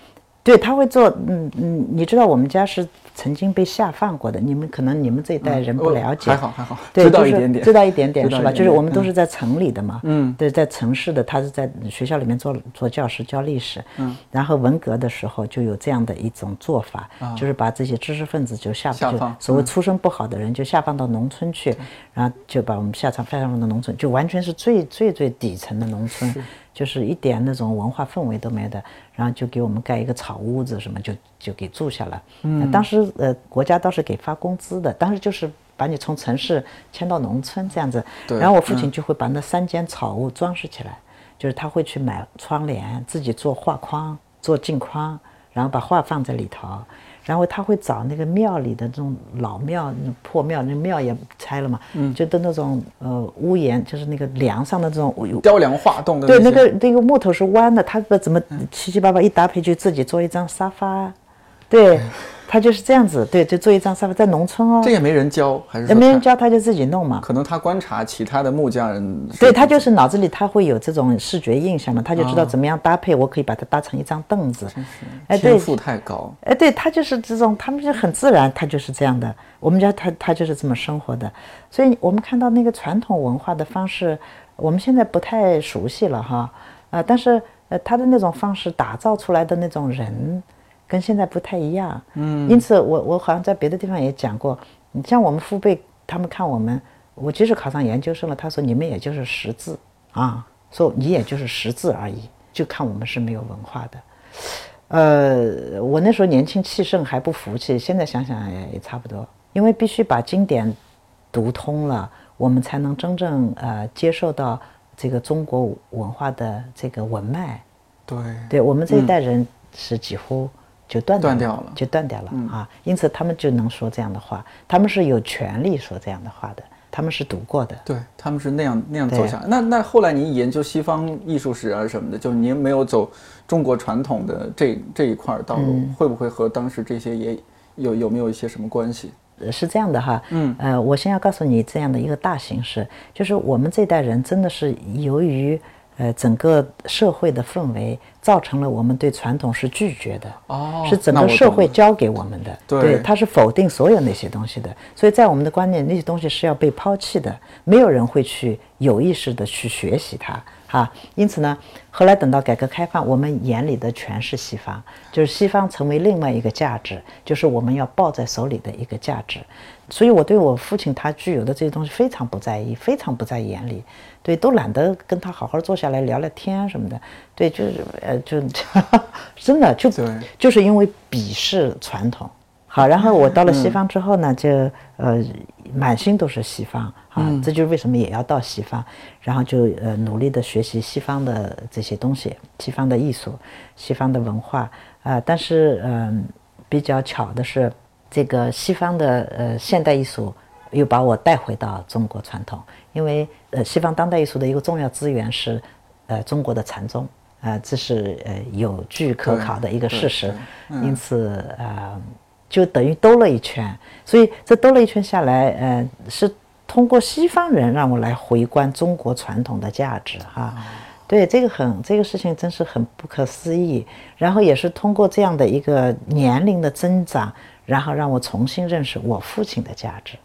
对，他会做，嗯嗯，你知道我们家是曾经被下放过的，你们可能你们这一代人不了解，还好还好，对，知道就是一点点，知道一点点是吧？就是我们都是在城里的嘛，嗯。对，在城市的，他是在学校里面做做教师教历史，嗯，然后文革的时候就有这样的一种做法，就是把这些知识分子就下放所谓嗯。出身不好的人就下放到农村去，然后就把我们下放下放到农村，就完全是最最最底层的农村，就是一点那种文化氛围都没有的，然后就给我们盖一个草屋子什么，就就给住下了。嗯，当时呃国家倒是给发工资的，当时就是把你从城市迁到农村这样子。对然后我父亲就会把那三间草屋装饰起来，就是他会去买窗帘，自己做画框、做镜框，然后把画放在里头。然后他会找那个庙里的这种老庙、那种破庙，那庙也拆了嘛，嗯。就的那种呃屋檐，就是那个梁上的这种雕梁画栋的对，那个那个木头是弯的，他不怎么七七八八一搭配就自己做一张沙发，对，他就是这样子，对，就做一张沙发，在农村哦这，也没人教，还是也没人教他就自己弄嘛。可能他观察其他的木匠人，对他就是脑子里他会有这种视觉印象嘛，他就知道怎么样搭配，我可以把它搭成一张凳子。哎，对天，赋太高，哎，对他就是这种，他们就很自然，他就是这样的。我们家他他就是这么生活的，所以我们看到那个传统文化的方式，我们现在不太熟悉了哈，呃，但是呃他的那种方式打造出来的那种人，跟现在不太一样。嗯，因此我我好像在别的地方也讲过，你像我们父辈他们看我们，我即使考上研究生了，他说你们也就是识字啊，说你也就是识字而已，就看我们是没有文化的。呃，我那时候年轻气盛还不服气，现在想想也也差不多，因为必须把经典读通了，我们才能真正呃接受到这个中国文化的这个文脉。对对我们这一代人是几乎就断掉断掉了。就断掉了、啊，因此他们就能说这样的话，他们是有权利说这样的话的，他们是读过的。对，他们是那样那样走对。下来。那那后来您研究西方艺术史啊什么的，就是您没有走中国传统的这这一块儿道路，嗯。会不会和当时这些也有有没有一些什么关系？呃是这样的哈，嗯，呃，我先要告诉你这样的一个大形势，就是我们这代人真的是由于呃整个社会的氛围，造成了我们对传统是拒绝的，哦是整个社会教给我们的，对它是否定所有那些东西的，所以在我们的观念，那些东西是要被抛弃的，没有人会去有意识的去学习它，哈。因此呢，后来等到改革开放，我们眼里的全是西方，就是西方成为另外一个价值，就是我们要抱在手里的一个价值。所以我对我父亲他具有的这些东西非常不在意，非常不在眼里，对，都懒得跟他好好坐下来聊聊天什么的，对，就是呃，就 真的就就是因为鄙视传统。好，然后我到了西方之后呢，就呃满心都是西方啊，这就是为什么也要到西方，然后就呃努力的学习西方的这些东西，西方的艺术，西方的文化啊、但是嗯、比较巧的是，这个西方的呃现代艺术又把我带回到中国传统，因为呃西方当代艺术的一个重要资源是呃中国的禅宗。啊、这是呃有据可考的一个事实，因此呃就等于兜了一圈，所以这兜了一圈下来，呃，是通过西方人让我来回观中国传统的价值哈。对，这个很这个事情真是很不可思议。然后也是通过这样的一个年龄的增长，然后让我重新认识我父亲的价值，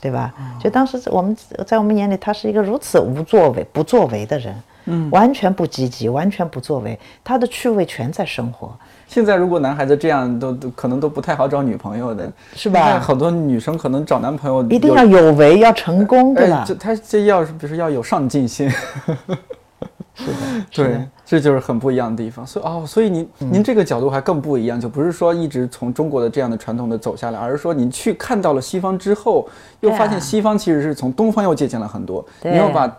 对吧？就当时我们在我们眼里，他是一个如此无作为、不作为的人，嗯，完全不积极，完全不作为，他的趣味全在生活。现在如果男孩子这样，都都可能都不太好找女朋友的，是吧好多女生可能找男朋友一定要有为，要成功，对吧哎，这？他这要是比如说要有上进心，是的，是对的，这就是很不一样的地方。所以哦，所以您、嗯您这个角度还更不一样，就不是说一直从中国的这样的传统的走下来，而是说您去看到了西方之后，又发现西方其实是从东方又借鉴了很多，对您又把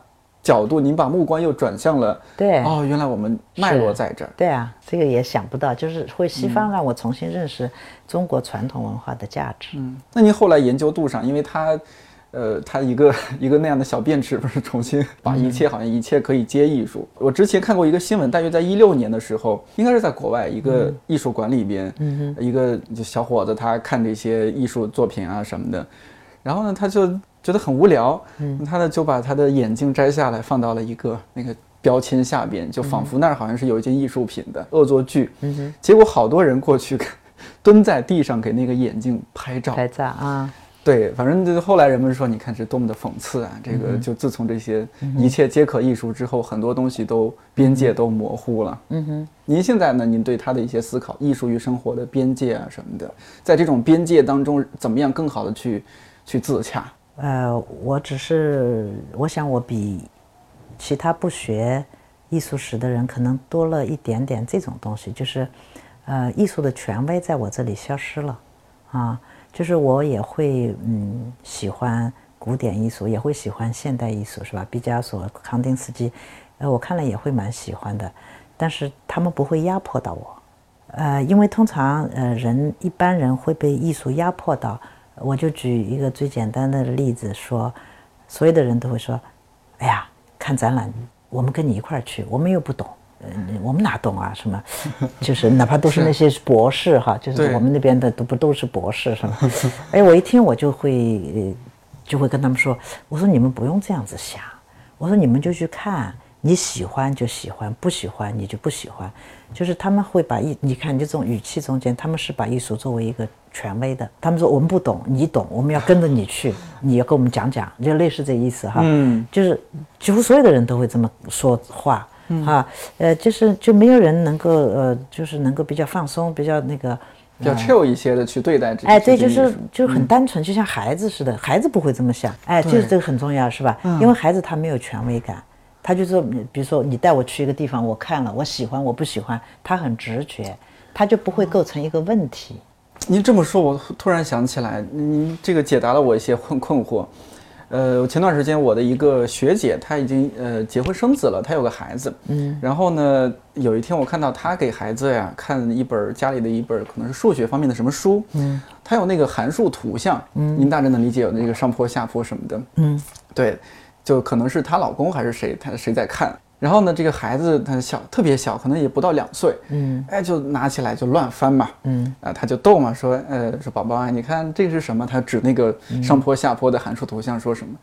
角度，您把目光又转向了，对哦，原来我们脉络在这儿。对啊，这个也想不到，就是会西方让我重新认识中国传统文化的价值。嗯，那您后来研究杜尚，因为他，呃，他一个 一个那样的小便池，不是重新把一切好像一切可以接艺术。我之前看过一个新闻，大约在一六年的时候，应该是在国外一个艺术馆里边，一个就小伙子他看这些艺术作品啊什么的，然后呢他就觉得很无聊，嗯。他呢就把他的眼镜摘下来放到了一个那个。标签下边就仿佛那儿好像是有一件艺术品的恶作剧，结果好多人过去 蹲在地上给那个眼镜拍照，拍照啊，对，反正就是后来人们说，你看这多么的讽刺啊！这个就自从这些一切皆可艺术之后，很多东西都边界都模糊了。嗯哼，您现在呢？您对他的一些思考，艺术与生活的边界啊什么的，在这种边界当中，怎么样更好的去去自洽？呃，我只是我想我比其他不学艺术史的人可能多了一点点这种东西，就是呃，艺术的权威在我这里消失了啊，就是我也会嗯喜欢古典艺术，也会喜欢现代艺术，是吧？毕加索、康定斯基，呃，我看了也会蛮喜欢的，但是他们不会压迫到我。呃，因为通常呃人一般人会被艺术压迫到，我就举一个最简单的例子说，所有的人都会说，哎呀，看展览，我们跟你一块儿去，我们又不懂，我们哪懂啊？什么，就是哪怕都是那些博士哈，就是我们那边的都不都是博士是吗？哎，我一听我就会呃就会跟他们说，我说你们不用这样子想，我说你们就去看，你喜欢就喜欢，不喜欢你就不喜欢。就是他们会把艺，你看你这种语气中间，他们是把艺术作为一个权威的。他们说我们不懂，你懂，我们要跟着你去，你要跟我们讲讲，就类似这意思哈。嗯，就是几乎所有的人都会这么说话。哈，呃，就是就没有人能够呃，就是能够比较放松，比较那个，比较 chill 一些的去对待这哎，对，就是就是很单纯，就像孩子似的，孩子不会这么想，哎，就是这个很重要，是吧？因为孩子他没有权威感，他就说，比如说你带我去一个地方，我看了，我喜欢，我不喜欢，他很直觉，他就不会构成一个问题。您这么说，我突然想起来，您这个解答了我一些困困惑。呃，前段时间我的一个学姐，她已经呃结婚生子了，她有个孩子。嗯，然后呢，有一天我看到她给孩子呀看一本家里的一本可能是数学方面的什么书。嗯，她有那个函数图像。嗯，您大致能理解有那个上坡下坡什么的。嗯，对，就可能是她老公还是谁，她谁在看。然后呢，这个孩子他小，特别小，可能也不到两岁，嗯，哎，就拿起来就乱翻嘛，嗯，啊，他就逗嘛，说，呃，说宝宝啊，你看这个是什么？他指那个上坡下坡的函数图像，说什么？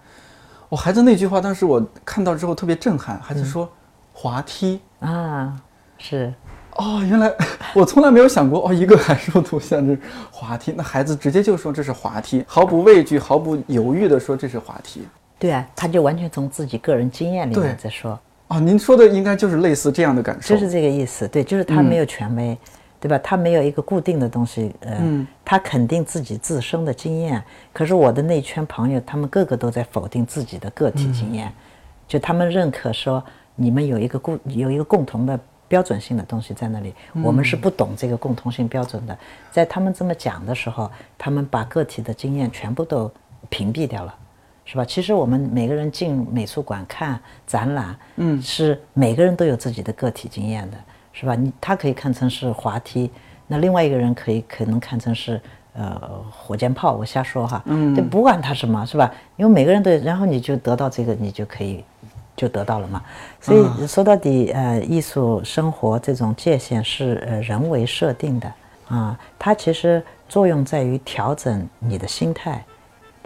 我、孩子那句话，当时我看到之后特别震撼，孩子说、滑梯。啊，是，哦，原来我从来没有想过，哦，一个函数图像是滑梯，那孩子直接就说这是滑梯，毫不畏惧、毫不犹豫的说这是滑梯。对啊，他就完全从自己个人经验里面在说，啊，您说的应该就是类似这样的感受，就是这个意思。对，就是他没有权威，对吧？他没有一个固定的东西，呃，他肯定自己自身的经验。可是我的那圈朋友，他们个个都在否定自己的个体经验，就他们认可说你们有一个固有一个共同的标准性的东西在那里，我们是不懂这个共同性标准的。在他们这么讲的时候，他们把个体的经验全部都屏蔽掉了。是吧？其实我们每个人进美术馆看展览，嗯，是每个人都有自己的个体经验的，是吧？你他可以看成是滑梯，那另外一个人可以可能看成是呃火箭炮，我瞎说哈，嗯，对，不管他什么，是吧？因为每个人都，然后你就得到这个，你就可以就得到了嘛。所以说到底，呃，艺术生活这种界限是呃人为设定的啊，它其实作用在于调整你的心态。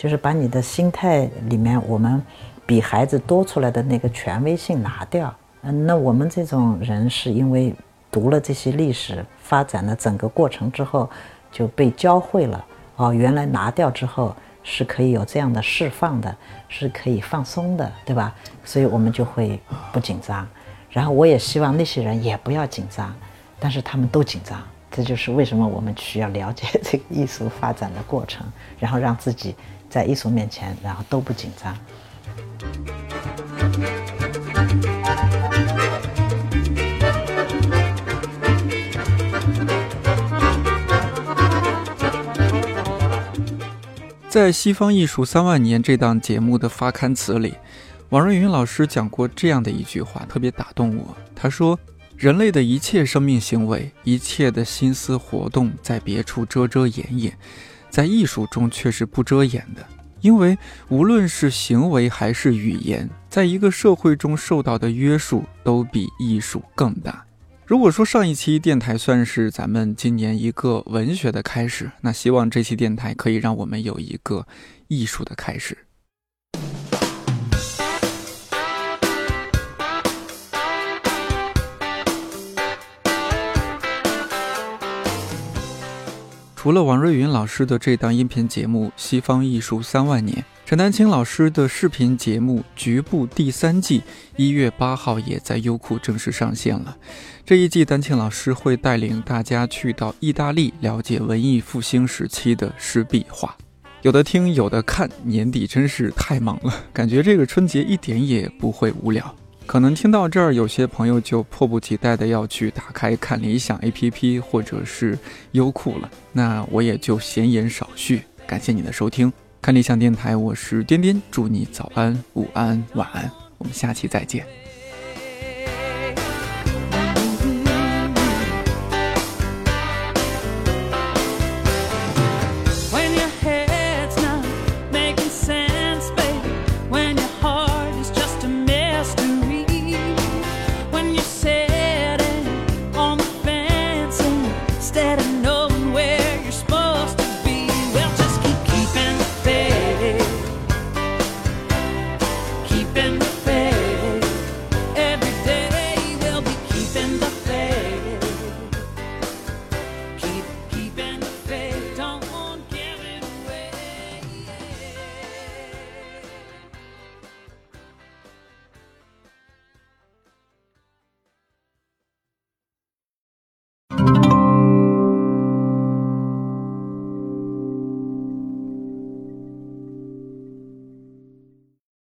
就是把你的心态里面，我们比孩子多出来的那个权威性拿掉。嗯，那我们这种人是因为读了这些历史发展的整个过程之后，就被教会了。哦，原来拿掉之后是可以有这样的释放的，是可以放松的，对吧？所以我们就会不紧张。然后我也希望那些人也不要紧张，但是他们都紧张。这就是为什么我们需要了解这个艺术发展的过程，然后让自己。在艺术面前，然后都不紧张。在《西方艺术三万年》这档节目的发刊词里，王瑞云老师讲过这样的一句话，特别打动我。他说：“人类的一切生命行为，一切的心思活动，在别处遮遮掩掩。”在艺术中却是不遮掩的，因为无论是行为还是语言，在一个社会中受到的约束都比艺术更大。如果说上一期电台算是咱们今年一个文学的开始，那希望这期电台可以让我们有一个艺术的开始。除了王瑞云老师的这档音频节目《西方艺术三万年》，陈丹青老师的视频节目《局部》第三季一月八号也在优酷正式上线了。这一季，丹青老师会带领大家去到意大利，了解文艺复兴时期的湿壁画。有的听，有的看，年底真是太忙了，感觉这个春节一点也不会无聊。可能听到这儿，有些朋友就迫不及待的要去打开看理想 APP 或者是优酷了。那我也就闲言少叙，感谢你的收听，看理想电台，我是颠颠，祝你早安、午安、晚安，我们下期再见。